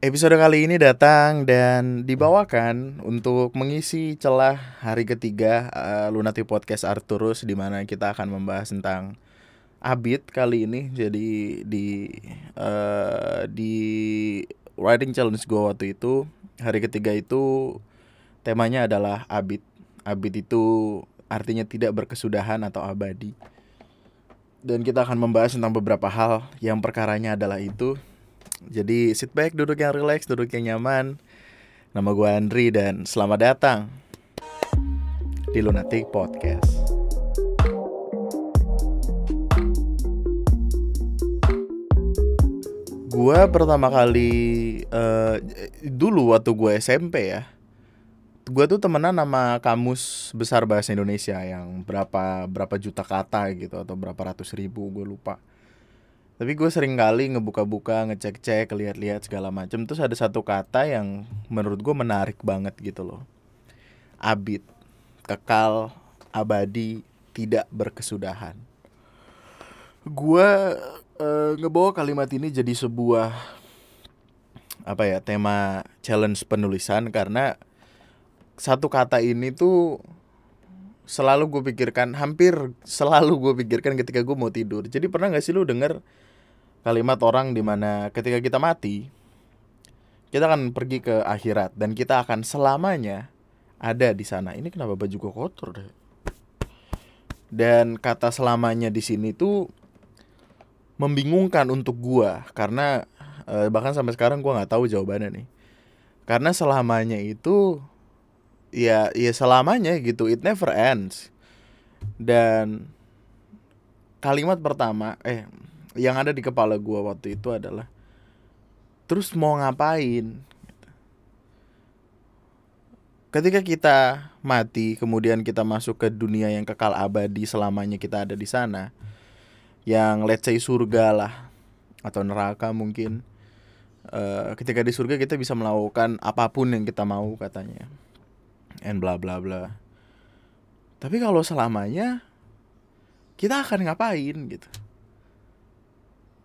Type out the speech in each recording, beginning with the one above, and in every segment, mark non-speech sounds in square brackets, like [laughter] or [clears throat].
Episode kali ini datang dan dibawakan untuk mengisi celah hari ketiga uh, Lunati Podcast Arturus di mana kita akan membahas tentang Abid kali ini. Jadi di uh, di writing challenge gue waktu itu hari ketiga itu temanya adalah Abid. Abid itu artinya tidak berkesudahan atau abadi. Dan kita akan membahas tentang beberapa hal yang perkaranya adalah itu jadi sit back, duduk yang relax, duduk yang nyaman. Nama gue Andri dan selamat datang di Lunatic Podcast. Gue pertama kali uh, dulu waktu gue SMP ya, gue tuh temenan sama kamus besar bahasa Indonesia yang berapa berapa juta kata gitu atau berapa ratus ribu gue lupa tapi gue sering kali ngebuka-buka ngecek-cek lihat-lihat segala macam terus ada satu kata yang menurut gue menarik banget gitu loh. Abid kekal abadi tidak berkesudahan. Gue uh, ngebawa kalimat ini jadi sebuah apa ya tema challenge penulisan karena satu kata ini tuh selalu gue pikirkan hampir selalu gue pikirkan ketika gue mau tidur. Jadi pernah gak sih lu denger kalimat orang di mana ketika kita mati kita akan pergi ke akhirat dan kita akan selamanya ada di sana. Ini kenapa baju gue kotor deh? Dan kata selamanya di sini tuh membingungkan untuk gua karena eh, bahkan sampai sekarang gua nggak tahu jawabannya nih. Karena selamanya itu ya ya selamanya gitu, it never ends. Dan kalimat pertama eh yang ada di kepala gue waktu itu adalah terus mau ngapain? Ketika kita mati kemudian kita masuk ke dunia yang kekal abadi selamanya kita ada di sana yang let's say surga lah atau neraka mungkin uh, ketika di surga kita bisa melakukan apa pun yang kita mau katanya. And bla bla bla. Tapi kalau selamanya kita akan ngapain gitu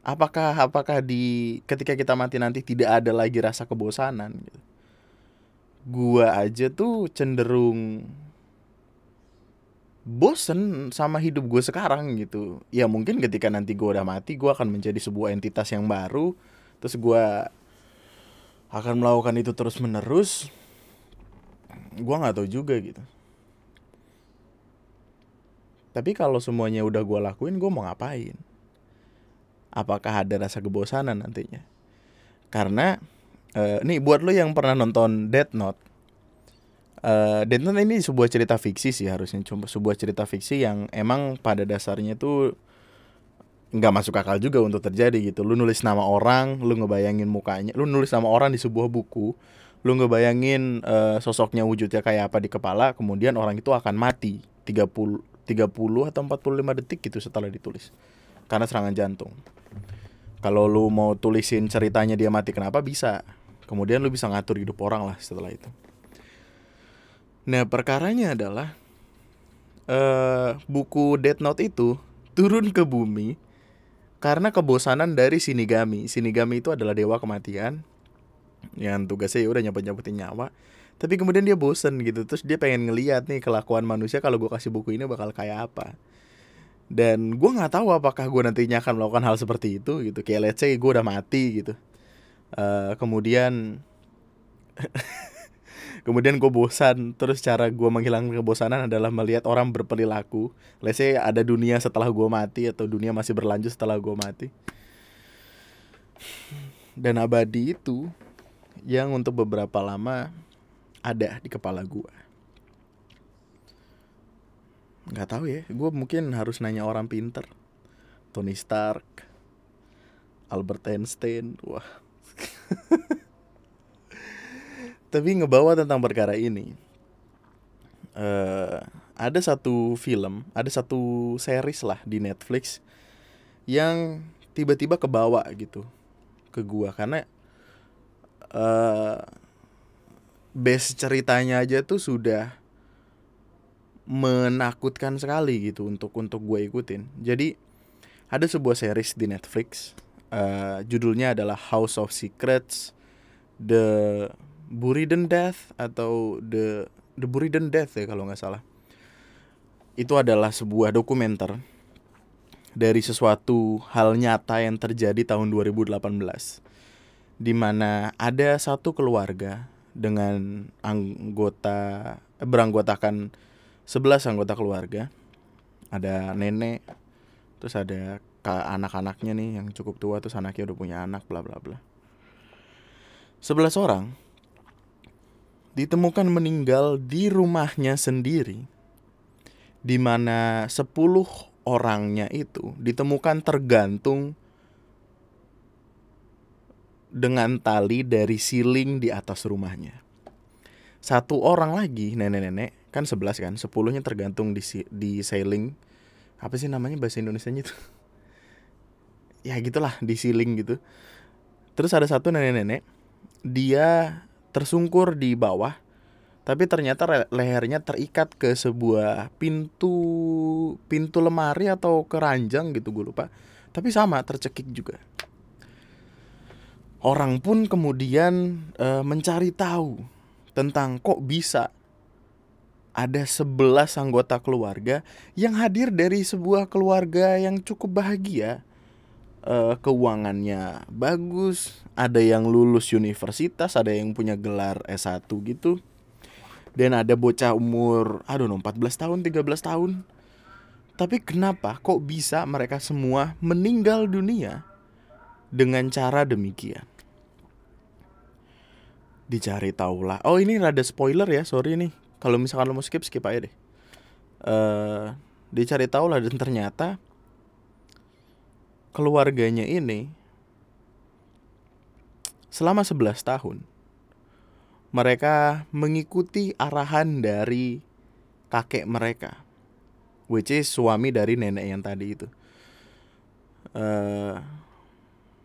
apakah apakah di ketika kita mati nanti tidak ada lagi rasa kebosanan gitu? Gua aja tuh cenderung bosen sama hidup gue sekarang gitu. Ya mungkin ketika nanti gue udah mati gue akan menjadi sebuah entitas yang baru. Terus gue akan melakukan itu terus menerus gue nggak tahu juga gitu. Tapi kalau semuanya udah gue lakuin gue mau ngapain apakah ada rasa kebosanan nantinya. Karena uh, nih buat lo yang pernah nonton Death Note uh, Death Note ini sebuah cerita fiksi sih harusnya cuma sebuah cerita fiksi yang emang pada dasarnya tuh nggak masuk akal juga untuk terjadi gitu. Lu nulis nama orang lu ngebayangin mukanya lu nulis nama orang di sebuah buku lu ngebayangin uh, sosoknya wujudnya kayak apa di kepala kemudian orang itu akan mati 30 30 atau 45 detik gitu setelah ditulis karena serangan jantung kalau lu mau tulisin ceritanya dia mati kenapa bisa. Kemudian lu bisa ngatur hidup orang lah setelah itu. Nah perkaranya adalah uh, buku Death Note itu turun ke bumi karena kebosanan dari Shinigami. Shinigami itu adalah dewa kematian yang tugasnya ya udah nyabut nyabutin nyawa. Tapi kemudian dia bosen gitu terus dia pengen ngeliat nih kelakuan manusia kalau gue kasih buku ini bakal kayak apa dan gue nggak tahu apakah gue nantinya akan melakukan hal seperti itu gitu. Kayak let's say gue udah mati gitu. Uh, kemudian [laughs] kemudian gue bosan. Terus cara gue menghilangkan kebosanan adalah melihat orang berperilaku. Let's say ada dunia setelah gue mati atau dunia masih berlanjut setelah gue mati. Dan abadi itu yang untuk beberapa lama ada di kepala gue nggak tahu ya. Gue mungkin harus nanya orang pinter. Tony Stark Albert Einstein wah. [laughs] Tapi ngebawa tentang perkara ini. Uh, ada satu film ada satu series lah di Netflix yang tiba-tiba kebawa gitu ke gua. Karena uh, base ceritanya aja tuh sudah menakutkan sekali gitu untuk untuk gue ikutin. Jadi ada sebuah series di Netflix, uh, judulnya adalah House of Secrets The Buriden Death atau The The Buriden Death ya kalau nggak salah. Itu adalah sebuah dokumenter dari sesuatu hal nyata yang terjadi tahun 2018 di mana ada satu keluarga dengan anggota eh, beranggotakan 11 anggota keluarga. Ada nenek, terus ada anak-anaknya nih yang cukup tua terus anaknya udah punya anak bla bla bla. 11 orang ditemukan meninggal di rumahnya sendiri di mana 10 orangnya itu ditemukan tergantung dengan tali dari siling di atas rumahnya. Satu orang lagi nenek-nenek kan sebelas kan, sepuluhnya tergantung di di sailing apa sih namanya bahasa Indonesia-nya itu? [laughs] ya gitulah di siling gitu. Terus ada satu nenek-nenek dia tersungkur di bawah tapi ternyata lehernya terikat ke sebuah pintu pintu lemari atau keranjang gitu gue lupa tapi sama tercekik juga orang pun kemudian e, mencari tahu tentang kok bisa ada 11 anggota keluarga yang hadir dari sebuah keluarga yang cukup bahagia uh, keuangannya bagus, ada yang lulus universitas, ada yang punya gelar S1 gitu. Dan ada bocah umur aduh 14 tahun, 13 tahun. Tapi kenapa kok bisa mereka semua meninggal dunia dengan cara demikian? Dicari tahu lah. Oh, ini rada spoiler ya, sorry nih. Kalau misalkan lo mau skip skip aja deh. Uh, dicari tahu lah dan ternyata keluarganya ini selama 11 tahun mereka mengikuti arahan dari kakek mereka which is suami dari nenek yang tadi itu uh,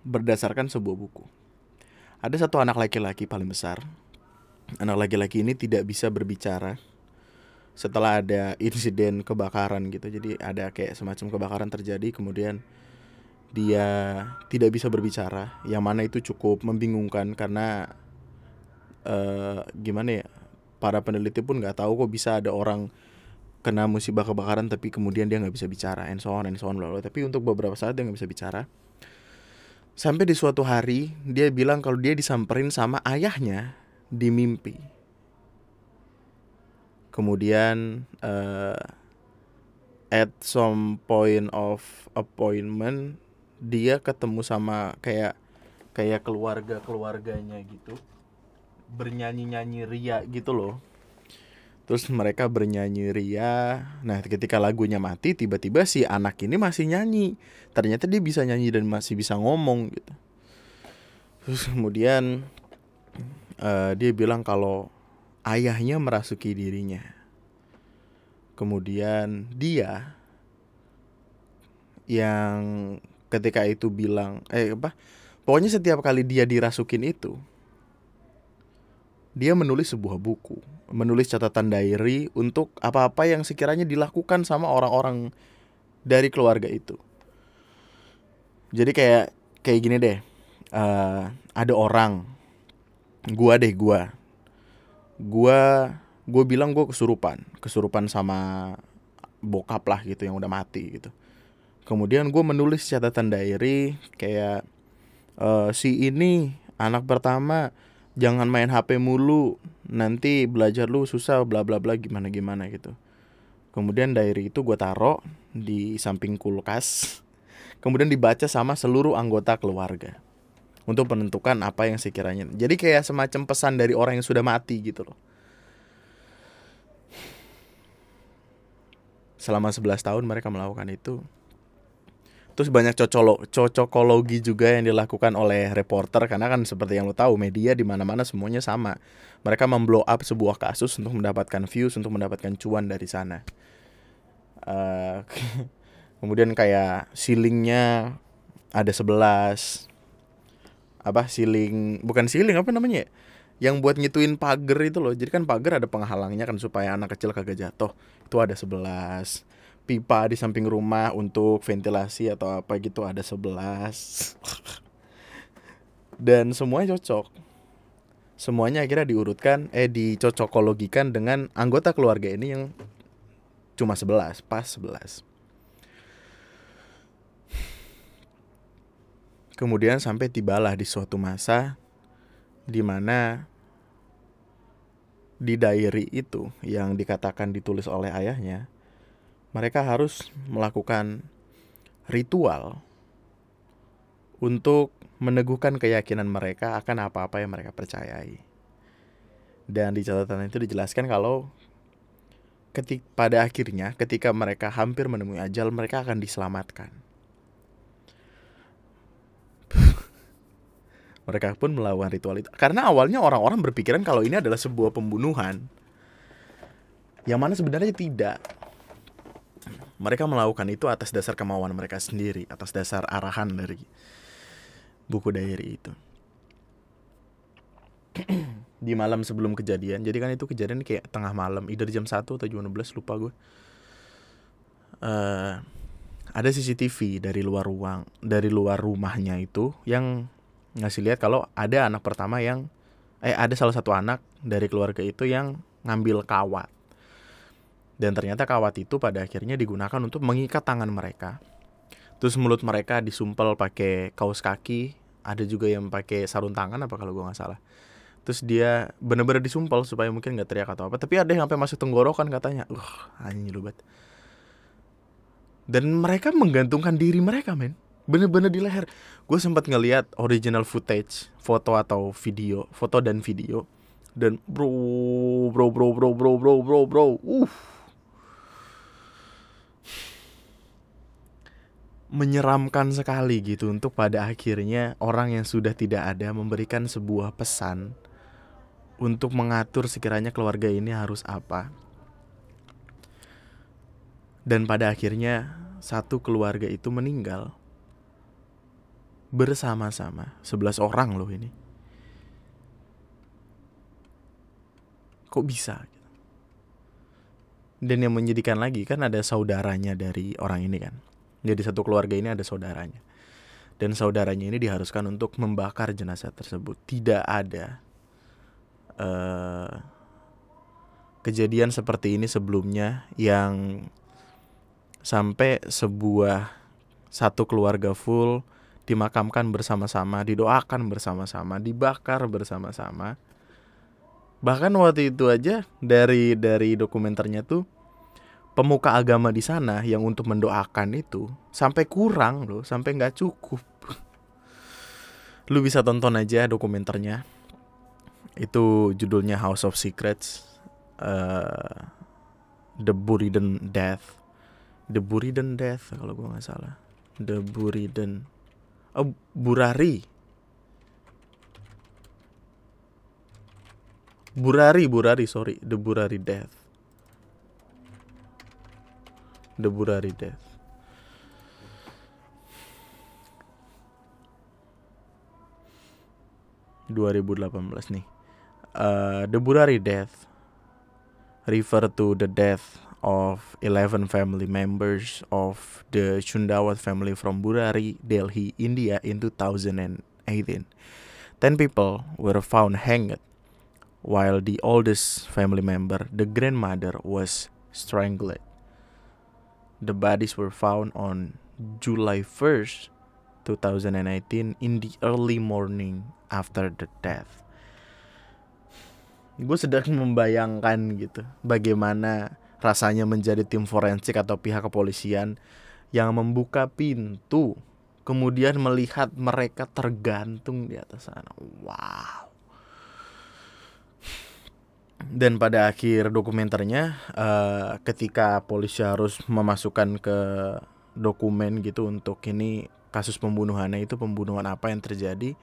berdasarkan sebuah buku ada satu anak laki-laki paling besar. Anak laki-laki ini tidak bisa berbicara setelah ada insiden kebakaran gitu. Jadi ada kayak semacam kebakaran terjadi kemudian dia tidak bisa berbicara, yang mana itu cukup membingungkan karena uh, gimana ya, para peneliti pun nggak tahu kok bisa ada orang kena musibah kebakaran tapi kemudian dia nggak bisa bicara, and so on and so on bla. Tapi untuk beberapa saat dia nggak bisa bicara. Sampai di suatu hari dia bilang kalau dia disamperin sama ayahnya di mimpi. Kemudian uh, at some point of appointment dia ketemu sama kayak kayak keluarga keluarganya gitu bernyanyi nyanyi ria gitu loh terus mereka bernyanyi ria nah ketika lagunya mati tiba-tiba si anak ini masih nyanyi. Ternyata dia bisa nyanyi dan masih bisa ngomong gitu. Terus kemudian uh, dia bilang kalau ayahnya merasuki dirinya. Kemudian dia yang ketika itu bilang eh apa pokoknya setiap kali dia dirasukin itu dia menulis sebuah buku menulis catatan diary untuk apa-apa yang sekiranya dilakukan sama orang-orang dari keluarga itu. Jadi kayak kayak gini deh uh, ada orang gua deh gua. Gua gue bilang gue kesurupan kesurupan sama bokap lah gitu yang udah mati gitu. Kemudian gue menulis catatan diary kayak e, si ini anak pertama jangan main HP mulu. Nanti belajar lu susah bla bla bla gimana gimana gitu. Kemudian diary itu gue taruh di samping kulkas. [laughs] Kemudian dibaca sama seluruh anggota keluarga untuk menentukan apa yang sekiranya. Jadi kayak semacam pesan dari orang yang sudah mati gitu loh. Selama 11 tahun mereka melakukan itu Terus banyak cocolo, cocokologi juga yang dilakukan oleh reporter karena kan seperti yang lo tahu media di mana-mana semuanya sama. Mereka memblow up sebuah kasus untuk mendapatkan views, untuk mendapatkan cuan dari sana. Uh, [laughs] kemudian kayak ceilingnya ada 11 apa ceiling bukan ceiling apa namanya ya? yang buat ngituin pagar itu loh jadi kan pagar ada penghalangnya kan supaya anak kecil kagak jatuh itu ada 11 pipa di samping rumah untuk ventilasi atau apa gitu ada 11 [laughs] dan semuanya cocok. Semuanya akhirnya diurutkan eh dicocokologikan dengan anggota keluarga ini yang cuma 11 pas 11 kemudian sampai tibalah di suatu masa di mana di diary itu yang dikatakan ditulis oleh ayahnya mereka harus melakukan ritual untuk meneguhkan keyakinan mereka akan apa-apa yang mereka percayai. Dan di catatan itu dijelaskan kalau ketik pada akhirnya ketika mereka hampir menemui ajal mereka akan diselamatkan. [laughs] mereka pun melawan ritual itu. Karena awalnya orang-orang berpikiran kalau ini adalah sebuah pembunuhan. Yang mana sebenarnya tidak. Mereka melakukan itu atas dasar kemauan mereka sendiri, atas dasar arahan dari buku diary itu. [clears throat] Di malam sebelum kejadian jadi kan itu kejadian kayak tengah malam either jam 1 atau jam 12 lupa gue uh, ada CCTV dari luar ruang dari luar rumahnya itu yang ngasih lihat kalau ada anak pertama yang eh ada salah satu anak dari keluarga itu yang ngambil kawat dan ternyata kawat itu pada akhirnya digunakan untuk mengikat tangan mereka. Terus mulut mereka disumpel pakai kaos kaki ada juga yang pakai sarung tangan apa kalau gue nggak salah. Terus dia bener-bener disumpel supaya mungkin nggak teriak atau apa. Tapi ada yang sampai masuk tenggorokan katanya. Uh anjing lu dan mereka menggantungkan diri mereka men. Bener-bener di leher. Gue sempat ngeliat original footage foto atau video foto dan video. Dan bro bro bro bro bro bro bro bro. Uh menyeramkan sekali gitu untuk pada akhirnya orang yang sudah tidak ada memberikan sebuah pesan untuk mengatur sekiranya keluarga ini harus apa. Dan pada akhirnya satu keluarga itu meninggal bersama-sama, 11 orang loh ini. Kok bisa? Dan yang menyedihkan lagi kan ada saudaranya dari orang ini kan jadi satu keluarga ini ada saudaranya. Dan saudaranya ini diharuskan untuk membakar jenazah tersebut. Tidak ada uh, kejadian seperti ini sebelumnya yang sampai sebuah satu keluarga full dimakamkan bersama-sama, didoakan bersama-sama, dibakar bersama-sama. Bahkan waktu itu aja dari dari dokumenternya tuh pemuka agama di sana yang untuk mendoakan itu sampai kurang loh, sampai nggak cukup. Lu bisa tonton aja dokumenternya. Itu judulnya House of Secrets, uh, The Buriden Death, The Buriden Death kalau gua nggak salah, The Buriden, oh Burari, Burari, Burari, sorry, The Burari Death. The Burari Death. ...2018 nih... Uh, the Burari Death... ...refer to the death of 11 family members of the Chundawat family from Burari, Delhi, India in 2018. 10 people were found hanged, while the oldest family member, the grandmother, was strangled. The bodies were found on July 1st, 2019 in the early morning after the death. Gue sedang membayangkan gitu bagaimana rasanya menjadi tim forensik atau pihak kepolisian yang membuka pintu kemudian melihat mereka tergantung di atas sana. Wow dan pada akhir dokumenternya uh, ketika polisi harus memasukkan ke dokumen gitu untuk ini kasus pembunuhannya itu pembunuhan apa yang terjadi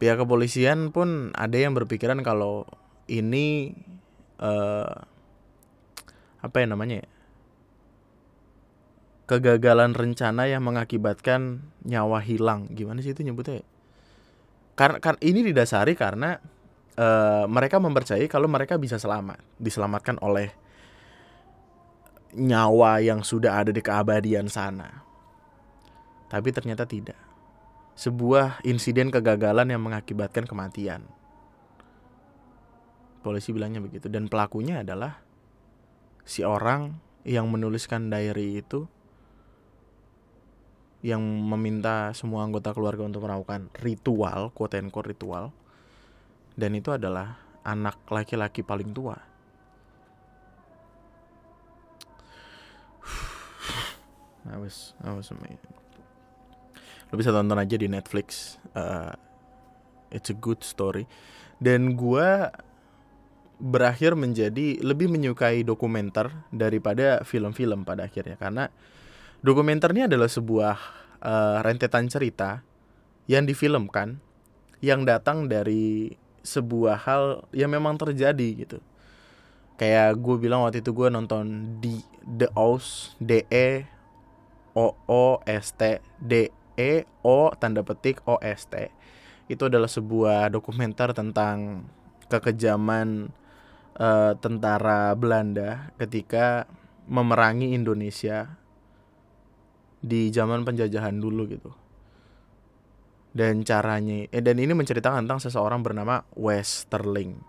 pihak kepolisian pun ada yang berpikiran kalau ini uh, apa ya namanya ya? kegagalan rencana yang mengakibatkan nyawa hilang gimana sih itu nyebutnya ya? karena kan ini didasari karena uh, mereka mempercayai kalau mereka bisa selamat, diselamatkan oleh nyawa yang sudah ada di keabadian sana. Tapi ternyata tidak. Sebuah insiden kegagalan yang mengakibatkan kematian. polisi bilangnya begitu dan pelakunya adalah si orang yang menuliskan diary itu yang meminta semua anggota keluarga untuk melakukan ritual, quote and quote ritual. Dan itu adalah anak laki-laki paling tua. [sighs] I was, I was amazing. Lo bisa tonton aja di Netflix. Uh, it's a good story. Dan gue berakhir menjadi lebih menyukai dokumenter daripada film-film pada akhirnya karena dokumenter ini adalah sebuah uh, rentetan cerita yang difilmkan yang datang dari sebuah hal yang memang terjadi gitu kayak gue bilang waktu itu gue nonton di The Oz D E O O S T D E O tanda petik O S T itu adalah sebuah dokumenter tentang kekejaman uh, tentara Belanda ketika memerangi Indonesia di zaman penjajahan dulu gitu. Dan caranya eh, dan ini menceritakan tentang seseorang bernama Westerling.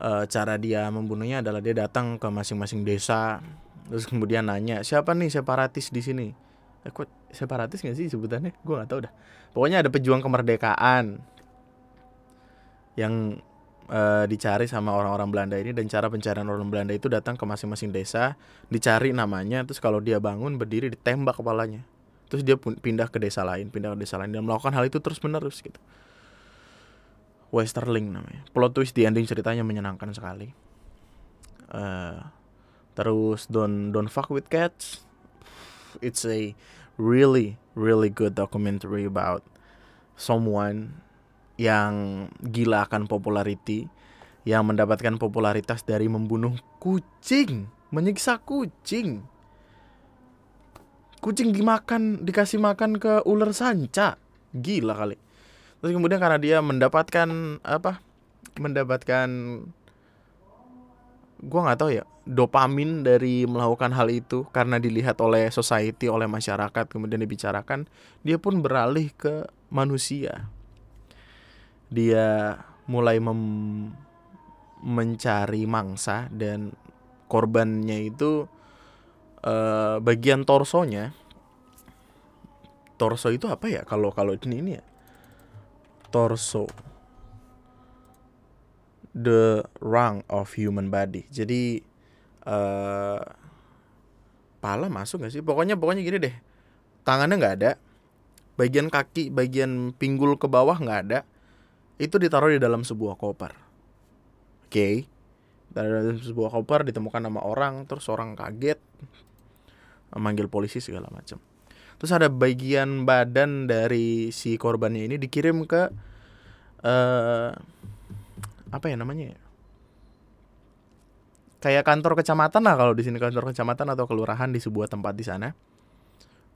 Uh, cara dia membunuhnya adalah dia datang ke masing-masing desa terus kemudian nanya siapa nih separatis di sini. Eh, kok separatis gak sih sebutannya? Gue gak tahu dah. Pokoknya ada pejuang kemerdekaan yang uh, dicari sama orang-orang Belanda ini dan cara pencarian orang Belanda itu datang ke masing-masing desa, dicari namanya, terus kalau dia bangun berdiri ditembak kepalanya. Terus dia pun pindah ke desa lain, pindah ke desa lain dan melakukan hal itu terus-menerus gitu. Westerling namanya. Plot twist di ending ceritanya menyenangkan sekali. Uh, terus don't don't fuck with cats. It's a really really good documentary about someone yang gila akan popularity, yang mendapatkan popularitas dari membunuh kucing, menyiksa kucing. Kucing dimakan, dikasih makan ke ular sanca. Gila kali. Terus kemudian karena dia mendapatkan apa? Mendapatkan gua nggak tahu ya dopamin dari melakukan hal itu karena dilihat oleh society oleh masyarakat kemudian dibicarakan dia pun beralih ke manusia dia mulai mem mencari mangsa dan korbannya itu uh, bagian torsonya torso itu apa ya? Kalau kalau ini ini ya. Torso. The rung of human body. Jadi uh, pala masuk gak sih? Pokoknya pokoknya gini deh. Tangannya nggak ada. Bagian kaki bagian pinggul ke bawah nggak ada. Itu ditaruh di dalam sebuah koper. Oke. Okay. Dalam sebuah koper ditemukan nama orang, terus orang kaget, manggil polisi segala macam. Terus ada bagian badan dari si korbannya ini dikirim ke uh, apa ya namanya ya? Kayak kantor kecamatan lah kalau di sini kantor kecamatan atau kelurahan di sebuah tempat di sana.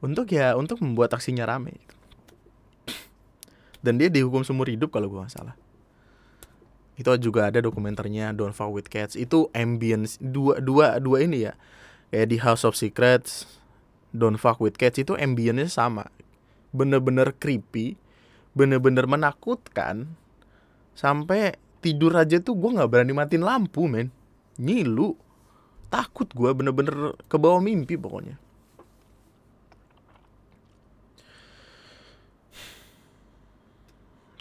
Untuk ya untuk membuat aksinya rame. Gitu dan dia dihukum seumur hidup kalau gue nggak salah itu juga ada dokumenternya Don't Fuck with Cats itu ambience dua dua dua ini ya kayak di House of Secrets Don't Fuck with Cats itu ambience sama. Bener-bener creepy bener-bener menakutkan sampai tidur aja tuh gue nggak berani matiin lampu men. Ngilu. Takut gue bener-bener ke bawah mimpi pokoknya.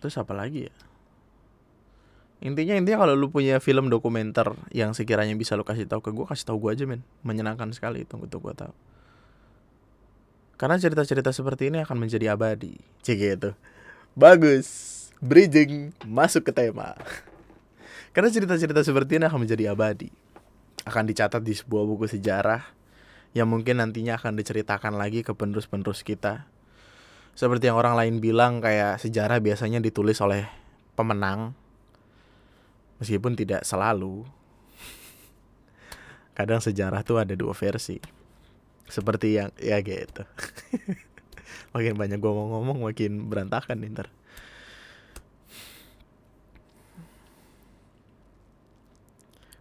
Terus apa lagi ya intinya intinya kalau lu punya film dokumenter yang sekiranya bisa lu kasih tahu ke gue kasih tahu gue aja men menyenangkan sekali itu untuk gue tahu. Karena cerita-cerita seperti ini akan menjadi abadi. Cek gitu. Bagus. Bridging masuk ke tema. [laughs] Karena cerita-cerita seperti ini akan menjadi abadi. Akan dicatat di sebuah buku sejarah yang mungkin nantinya akan diceritakan lagi ke penerus-penerus kita. Seperti yang orang lain bilang kayak sejarah biasanya ditulis oleh pemenang meskipun tidak selalu. Kadang sejarah tuh ada dua versi. Seperti yang ya gitu. [laughs] Makin banyak gue ngomong makin berantakan nih ntar.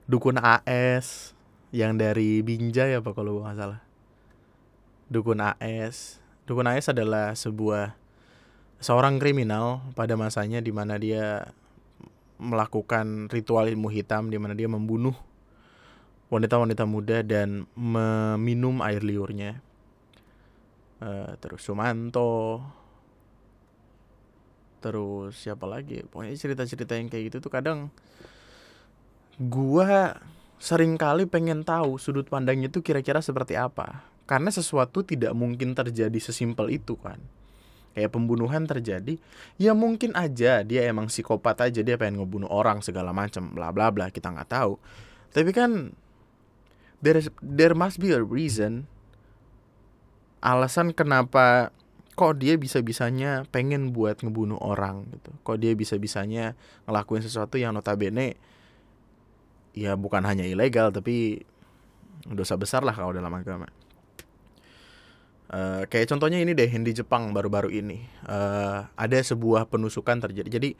Dukun AS yang dari Binjai apa kalau gue nggak salah? Dukun AS Dukun AS adalah sebuah seorang kriminal pada masanya di mana dia melakukan ritual ilmu hitam di mana dia membunuh wanita-wanita muda dan meminum air liurnya. Uh, terus Sumanto, terus siapa lagi? Pokoknya cerita-cerita yang kayak gitu tuh kadang gua sering kali pengen tahu sudut pandangnya itu kira-kira seperti apa. Karena sesuatu tidak mungkin terjadi sesimpel itu kan kayak pembunuhan terjadi ya mungkin aja dia emang psikopat aja dia pengen ngebunuh orang segala macam bla bla bla kita nggak tahu. Tapi kan there is, there must be a reason alasan kenapa kok dia bisa bisanya pengen buat ngebunuh orang gitu. Kok dia bisa bisanya ngelakuin sesuatu yang notabene ya bukan hanya ilegal tapi dosa besar lah kalau dalam agama Uh, kayak contohnya ini deh yang di Jepang baru-baru ini uh, ada sebuah penusukan terjadi. Jadi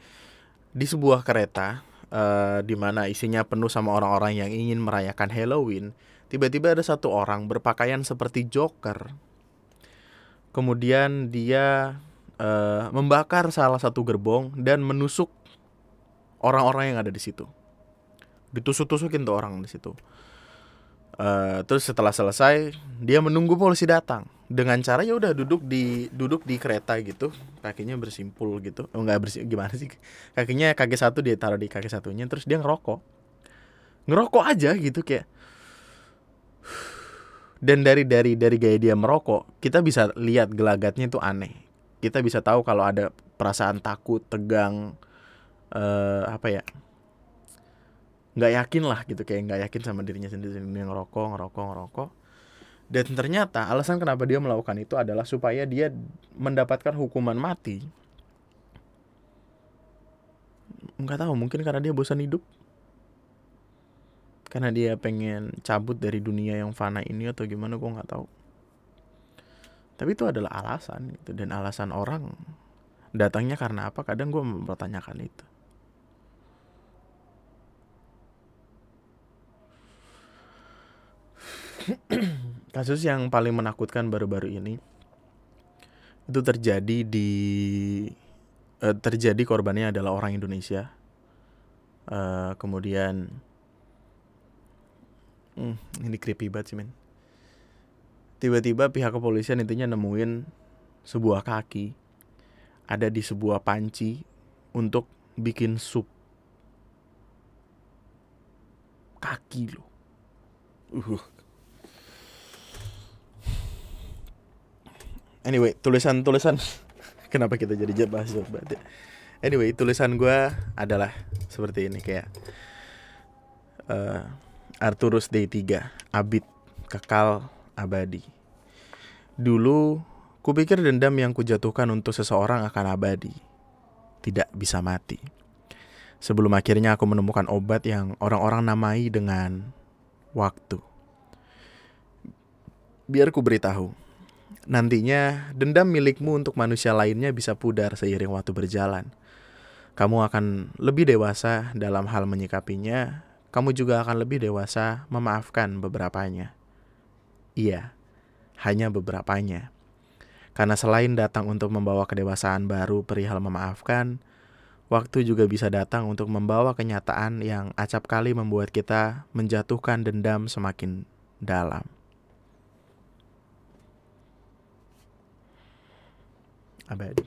di sebuah kereta uh, di mana isinya penuh sama orang-orang yang ingin merayakan Halloween, tiba-tiba ada satu orang berpakaian seperti Joker. Kemudian dia uh, membakar salah satu gerbong dan menusuk orang-orang yang ada di situ. Ditusuk-tusukin tuh orang di situ. Uh, terus setelah selesai dia menunggu polisi datang. Dengan cara ya udah duduk di duduk di kereta gitu. Kakinya bersimpul gitu. Oh, nggak bersih gimana sih? Kakinya kaki satu dia taruh di kaki satunya terus dia ngerokok. Ngerokok aja gitu kayak. Dan dari dari dari gaya dia merokok kita bisa lihat gelagatnya itu aneh. Kita bisa tahu kalau ada perasaan takut tegang uh, apa ya nggak yakin lah gitu kayak nggak yakin sama dirinya sendiri dia ngerokok ngerokok ngerokok. Dan ternyata alasan kenapa dia melakukan itu adalah supaya dia mendapatkan hukuman mati. Nggak tahu mungkin karena dia bosan hidup. Karena dia pengen cabut dari dunia yang fana ini atau gimana gue nggak tahu. Tapi itu adalah alasan gitu dan alasan orang datangnya karena apa kadang gue mempertanyakan itu kasus yang paling menakutkan baru-baru ini itu terjadi di uh, terjadi korbannya adalah orang Indonesia. Uh, kemudian hmm, ini creepy banget sih men. Tiba-tiba pihak kepolisian intinya nemuin sebuah kaki ada di sebuah panci untuk bikin sup. Kaki loh. Uh anyway tulisan tulisan. [laughs] Kenapa kita jadi bahas berarti anyway tulisan gue adalah seperti ini kayak uh, Arturus D3 Abid kekal abadi. Dulu kupikir dendam yang kujatuhkan untuk seseorang akan abadi tidak bisa mati. Sebelum akhirnya aku menemukan obat yang orang-orang namai dengan waktu. Biar ku beritahu Nantinya, dendam milikmu untuk manusia lainnya bisa pudar seiring waktu berjalan. Kamu akan lebih dewasa dalam hal menyikapinya, kamu juga akan lebih dewasa memaafkan beberapanya. Iya, hanya beberapanya. Karena selain datang untuk membawa kedewasaan baru perihal memaafkan, waktu juga bisa datang untuk membawa kenyataan yang acap kali membuat kita menjatuhkan dendam semakin dalam. Abadi.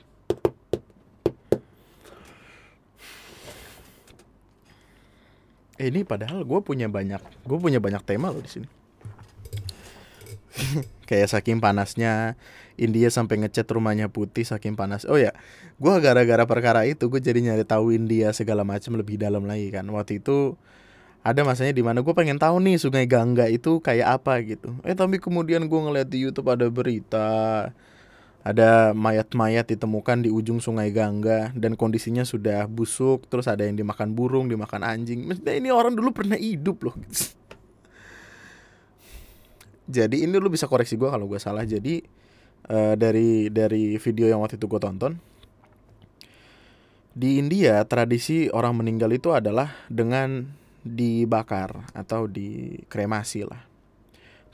Eh, ini padahal gue punya banyak, gue punya banyak tema loh di sini. [laughs] Kayak saking panasnya India sampai ngecat rumahnya putih saking panas. Oh ya, gue gara-gara perkara itu gue jadi nyari tahu India segala macam lebih dalam lagi kan. Waktu itu ada masanya di mana gue pengen tahu nih Sungai Gangga itu kayak apa gitu. Eh tapi kemudian gue ngeliat di YouTube ada berita ada mayat-mayat ditemukan di ujung sungai Gangga dan kondisinya sudah busuk terus ada yang dimakan burung dimakan anjing. Maksudnya ini orang dulu pernah hidup loh. [laughs] Jadi ini lu bisa koreksi gue kalau gue salah. Jadi uh, dari dari video yang waktu itu gue tonton di India tradisi orang meninggal itu adalah dengan dibakar atau dikremasi lah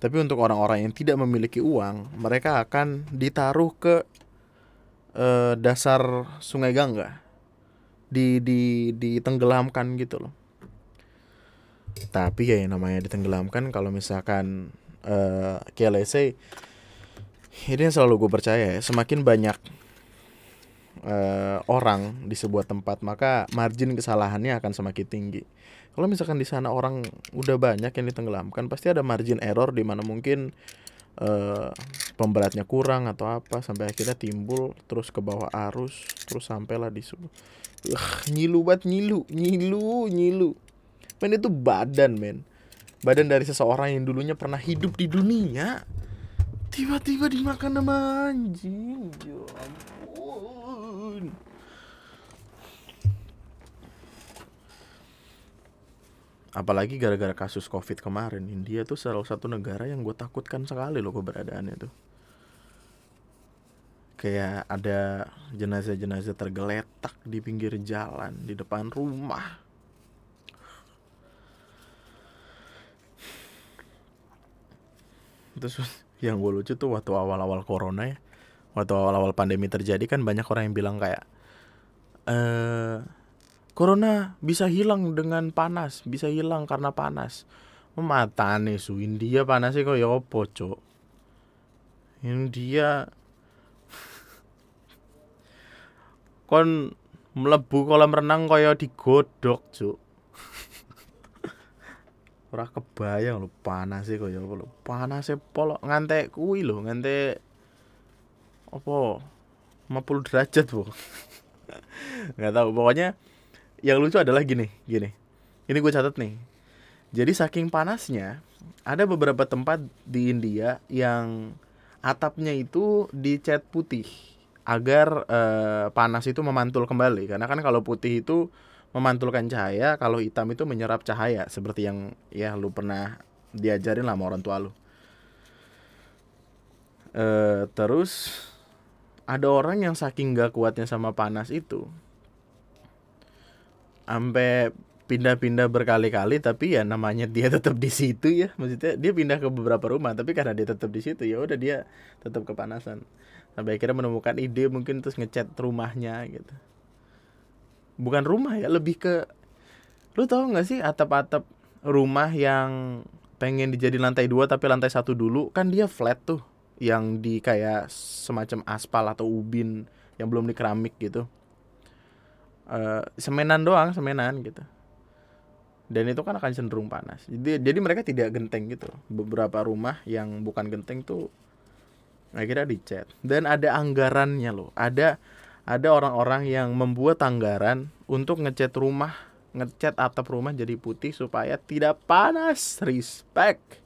tapi untuk orang-orang yang tidak memiliki uang, mereka akan ditaruh ke uh, dasar Sungai Gangga. Di di ditenggelamkan gitu loh. Tapi ya yang namanya ditenggelamkan kalau misalkan uh, kayak ini yang selalu gue percaya ya semakin banyak uh, orang di sebuah tempat maka margin kesalahannya akan semakin tinggi. Kalau misalkan di sana orang udah banyak yang ditenggelamkan pasti ada margin error di mana mungkin uh, pemberatnya kurang atau apa sampai akhirnya timbul terus ke bawah arus terus sampailah di uh, nyilu banget nyilu nyilu nyilu. Men itu badan men. Badan dari seseorang yang dulunya pernah hidup di dunia tiba-tiba dimakan sama anjing. Ya ampun apalagi gara-gara kasus covid kemarin India tuh salah satu negara yang gue takutkan sekali loh keberadaannya tuh. Kayak ada jenazah-jenazah tergeletak di pinggir jalan di depan rumah. Terus [laughs] yang gue lucu tuh waktu awal-awal corona ya waktu awal-awal pandemi terjadi kan banyak orang yang bilang kayak eh Corona bisa hilang dengan panas, bisa hilang karena panas. Mata nih su India panasnya kok ya opo. India [laughs] kon melebu kolam renang kaya digodok, Cuk. [laughs] Ora kebayang lho panas e kaya apa lho. Panase polok ngantek kuwi lho, ngantek apa? 50 derajat, Bu. [laughs] Nggak tahu, pokoknya yang lucu adalah gini gini. Ini gue catat nih. Jadi saking panasnya ada beberapa tempat di India yang atapnya itu dicat putih agar uh, panas itu memantul kembali. Karena kan kalau putih itu memantulkan cahaya kalau hitam itu menyerap cahaya. Seperti yang ya lu pernah diajarin lah sama orang tua lu. Uh, terus ada orang yang saking gak kuatnya sama panas itu. Sampai pindah-pindah berkali-kali tapi ya namanya dia [laughs] tetap di situ ya. Maksudnya dia pindah ke beberapa rumah tapi karena dia tetap di situ ya udah dia tetap kepanasan. Sampai akhirnya menemukan ide mungkin terus ngecat rumahnya gitu. Bukan rumah ya lebih ke lu tau nggak sih atap-atap rumah yang pengen dijadi lantai dua tapi lantai satu dulu? Kan dia flat tuh yang di kayak semacam aspal atau ubin yang belum di keramik gitu. Uh, semenan doang semenan gitu. Dan itu kan akan cenderung panas. Jadi jadi mereka tidak genteng gitu. Beberapa rumah yang bukan genteng tuh akhirnya dicat. Dan ada anggarannya loh. Ada ada orang-orang yang membuat anggaran untuk ngecat rumah ngecat atap rumah jadi putih supaya tidak panas. Respect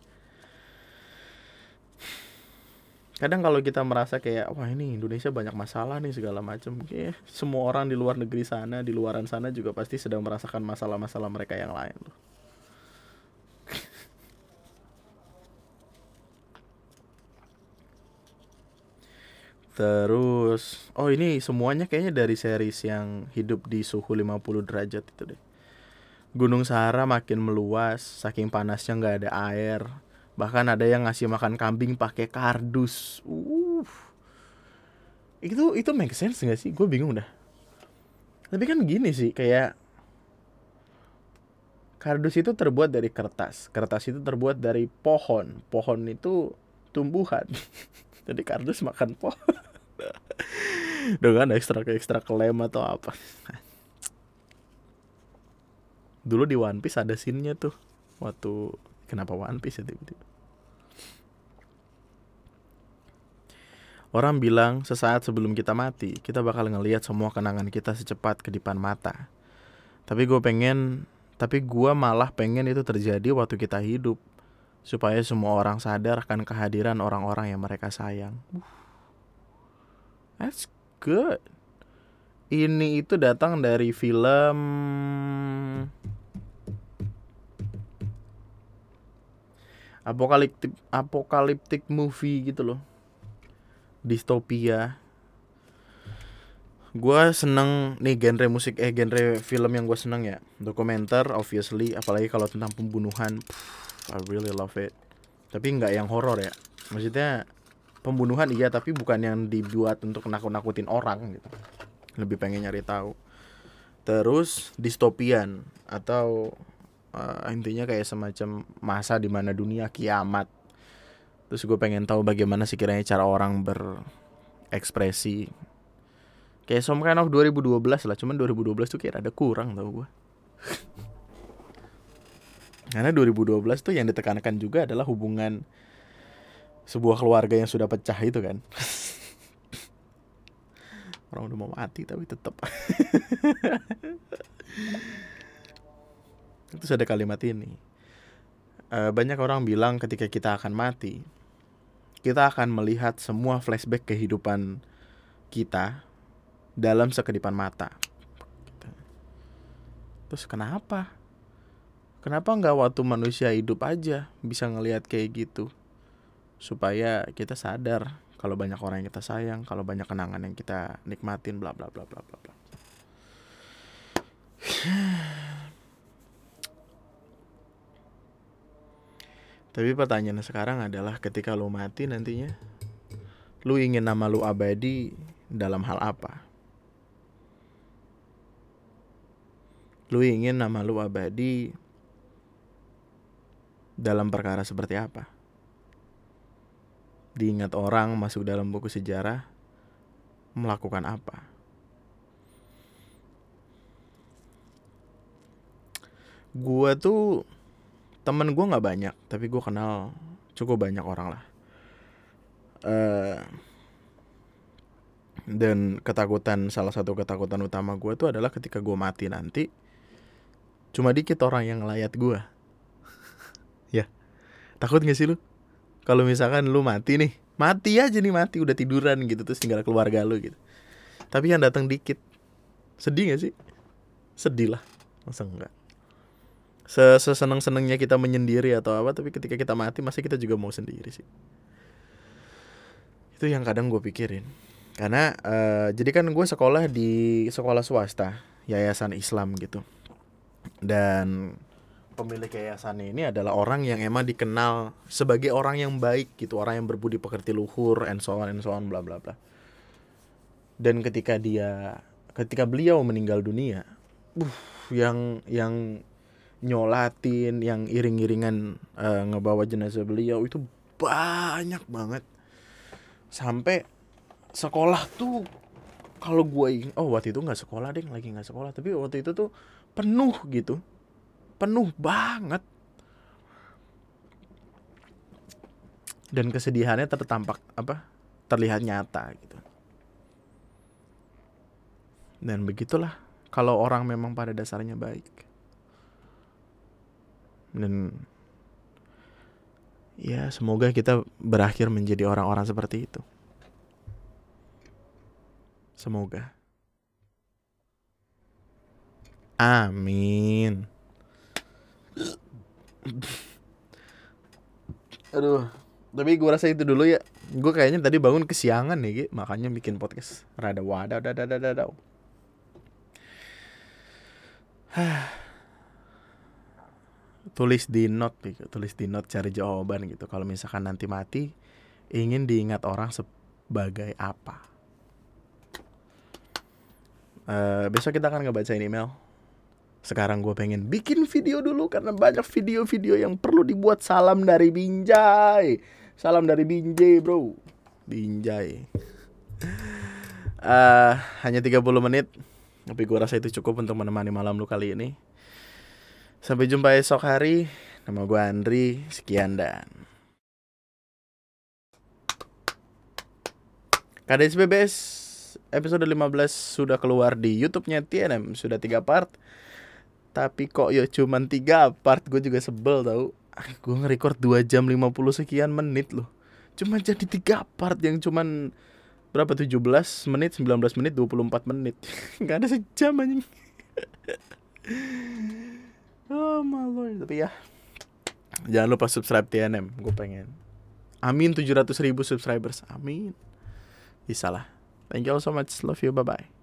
kadang kalau kita merasa kayak wah ini Indonesia banyak masalah nih segala macam kayak semua orang di luar negeri sana di luaran sana juga pasti sedang merasakan masalah-masalah mereka yang lain loh [laughs] Terus, oh ini semuanya kayaknya dari series yang hidup di suhu 50 derajat itu deh. Gunung Sahara makin meluas, saking panasnya nggak ada air, bahkan ada yang ngasih makan kambing pakai kardus. Uh itu itu make sense gak sih? Gue bingung dah. Tapi kan gini sih kayak kardus itu terbuat dari kertas. Kertas itu terbuat dari pohon. Pohon itu tumbuhan. [laughs] Jadi kardus makan pohon. [laughs] Dengan ekstra ekstra lem atau apa? Dulu di One Piece ada scene-nya tuh. Waktu kenapa One Piece ya tiba-tiba Orang bilang sesaat sebelum kita mati, kita bakal ngelihat semua kenangan kita secepat kedipan mata. Tapi gue pengen, tapi gue malah pengen itu terjadi waktu kita hidup. Supaya semua orang sadar akan kehadiran orang-orang yang mereka sayang. That's good. Ini itu datang dari film apokaliptik apokaliptik movie gitu loh distopia. Gue seneng nih genre musik eh genre film yang gue seneng ya. Dokumenter obviously apalagi kalau tentang pembunuhan. Pff, I really love it. Tapi nggak yang horor ya. Maksudnya pembunuhan iya tapi bukan yang dibuat untuk nakut-nakutin orang gitu. Lebih pengen nyari tahu. Terus distopian atau uh, intinya kayak semacam masa di mana dunia kiamat terus gue pengen tahu bagaimana sih kiranya cara orang berekspresi. Kayak some kind of 2012 lah cuman 2012 tuh kayak ada kurang tau gue [laughs] karena 2012 tuh yang ditekankan juga adalah hubungan sebuah keluarga yang sudah pecah itu kan. [laughs] Orang udah mau mati tapi tetap [laughs] terus ada kalimat ini. Uh, banyak orang bilang ketika kita akan mati kita akan melihat semua flashback kehidupan kita dalam sekedipan mata. Terus kenapa? Kenapa nggak waktu manusia hidup aja bisa ngelihat kayak gitu? Supaya kita sadar kalau banyak orang yang kita sayang, kalau banyak kenangan yang kita nikmatin, bla bla bla bla bla. Tapi pertanyaan sekarang adalah ketika lu mati nantinya, lu ingin nama lu abadi dalam hal apa? Lu ingin nama lu abadi dalam perkara seperti apa? Diingat orang masuk dalam buku sejarah melakukan apa? Gua tuh temen gue nggak banyak tapi gue kenal cukup banyak orang lah. Uh, dan ketakutan salah satu ketakutan utama gue tuh adalah ketika gue mati nanti cuma dikit orang yang ngelayat gue [laughs] ya takut gak sih lu? Kalau misalkan lu mati nih mati aja nih mati udah tiduran gitu terus tinggal keluarga lu gitu. Tapi yang datang dikit sedih gak sih? Sedih lah masa enggak seseneng senengnya kita menyendiri atau apa tapi ketika kita mati masih kita juga mau sendiri sih. Itu yang kadang gue pikirin. Karena uh, jadi kan gue sekolah di sekolah swasta yayasan Islam gitu. Dan pemilik yayasan ini adalah orang yang emang dikenal sebagai orang yang baik gitu orang yang berbudi pekerti luhur and so on and so on bla bla bla. Dan ketika dia ketika beliau meninggal dunia uh, yang yang nyolatin yang iring-iringan uh, ngebawa jenazah beliau itu banyak banget. Sampai sekolah tuh kalau gue oh waktu itu nggak sekolah deh lagi nggak sekolah. Tapi waktu itu tuh penuh gitu. Penuh banget. Dan kesedihannya tertampak apa terlihat nyata gitu. Dan begitulah kalau orang memang pada dasarnya baik dan ya semoga kita berakhir menjadi orang-orang seperti itu. Semoga. Amin. Aduh tapi gue rasa itu dulu ya. Gue kayaknya tadi bangun kesiangan nih gitu makanya bikin podcast. Rada wadah wadah [sighs] tulis di note gitu tulis di note cari jawaban gitu. Kalau misalkan nanti mati ingin diingat orang sebagai apa. Uh, besok kita akan ngebacain email. Sekarang gue pengen bikin video dulu karena banyak video-video yang perlu dibuat. Salam dari Binjai. Salam dari Binjai bro. Binjai. Uh, hanya 30 menit tapi gue rasa itu cukup untuk menemani malam lu kali ini Sampai jumpa esok hari. Nama gue Andri. Sekian dan. KDS BBS episode 15 sudah keluar di YouTube-nya TNM sudah tiga part. Tapi kok ya cuman tiga part gue juga sebel tau. Gue nge-record 2 jam 50 sekian menit loh. Cuma jadi tiga part yang cuman berapa 17 menit, 19 menit, 24 menit. [laughs] Gak ada sejam anjing. [laughs] oh malu tapi ya jangan lupa subscribe TNM gue pengen. Amin 700 ribu subscribers. Amin. Bisa lah. Thank you all so much. Love you. Bye bye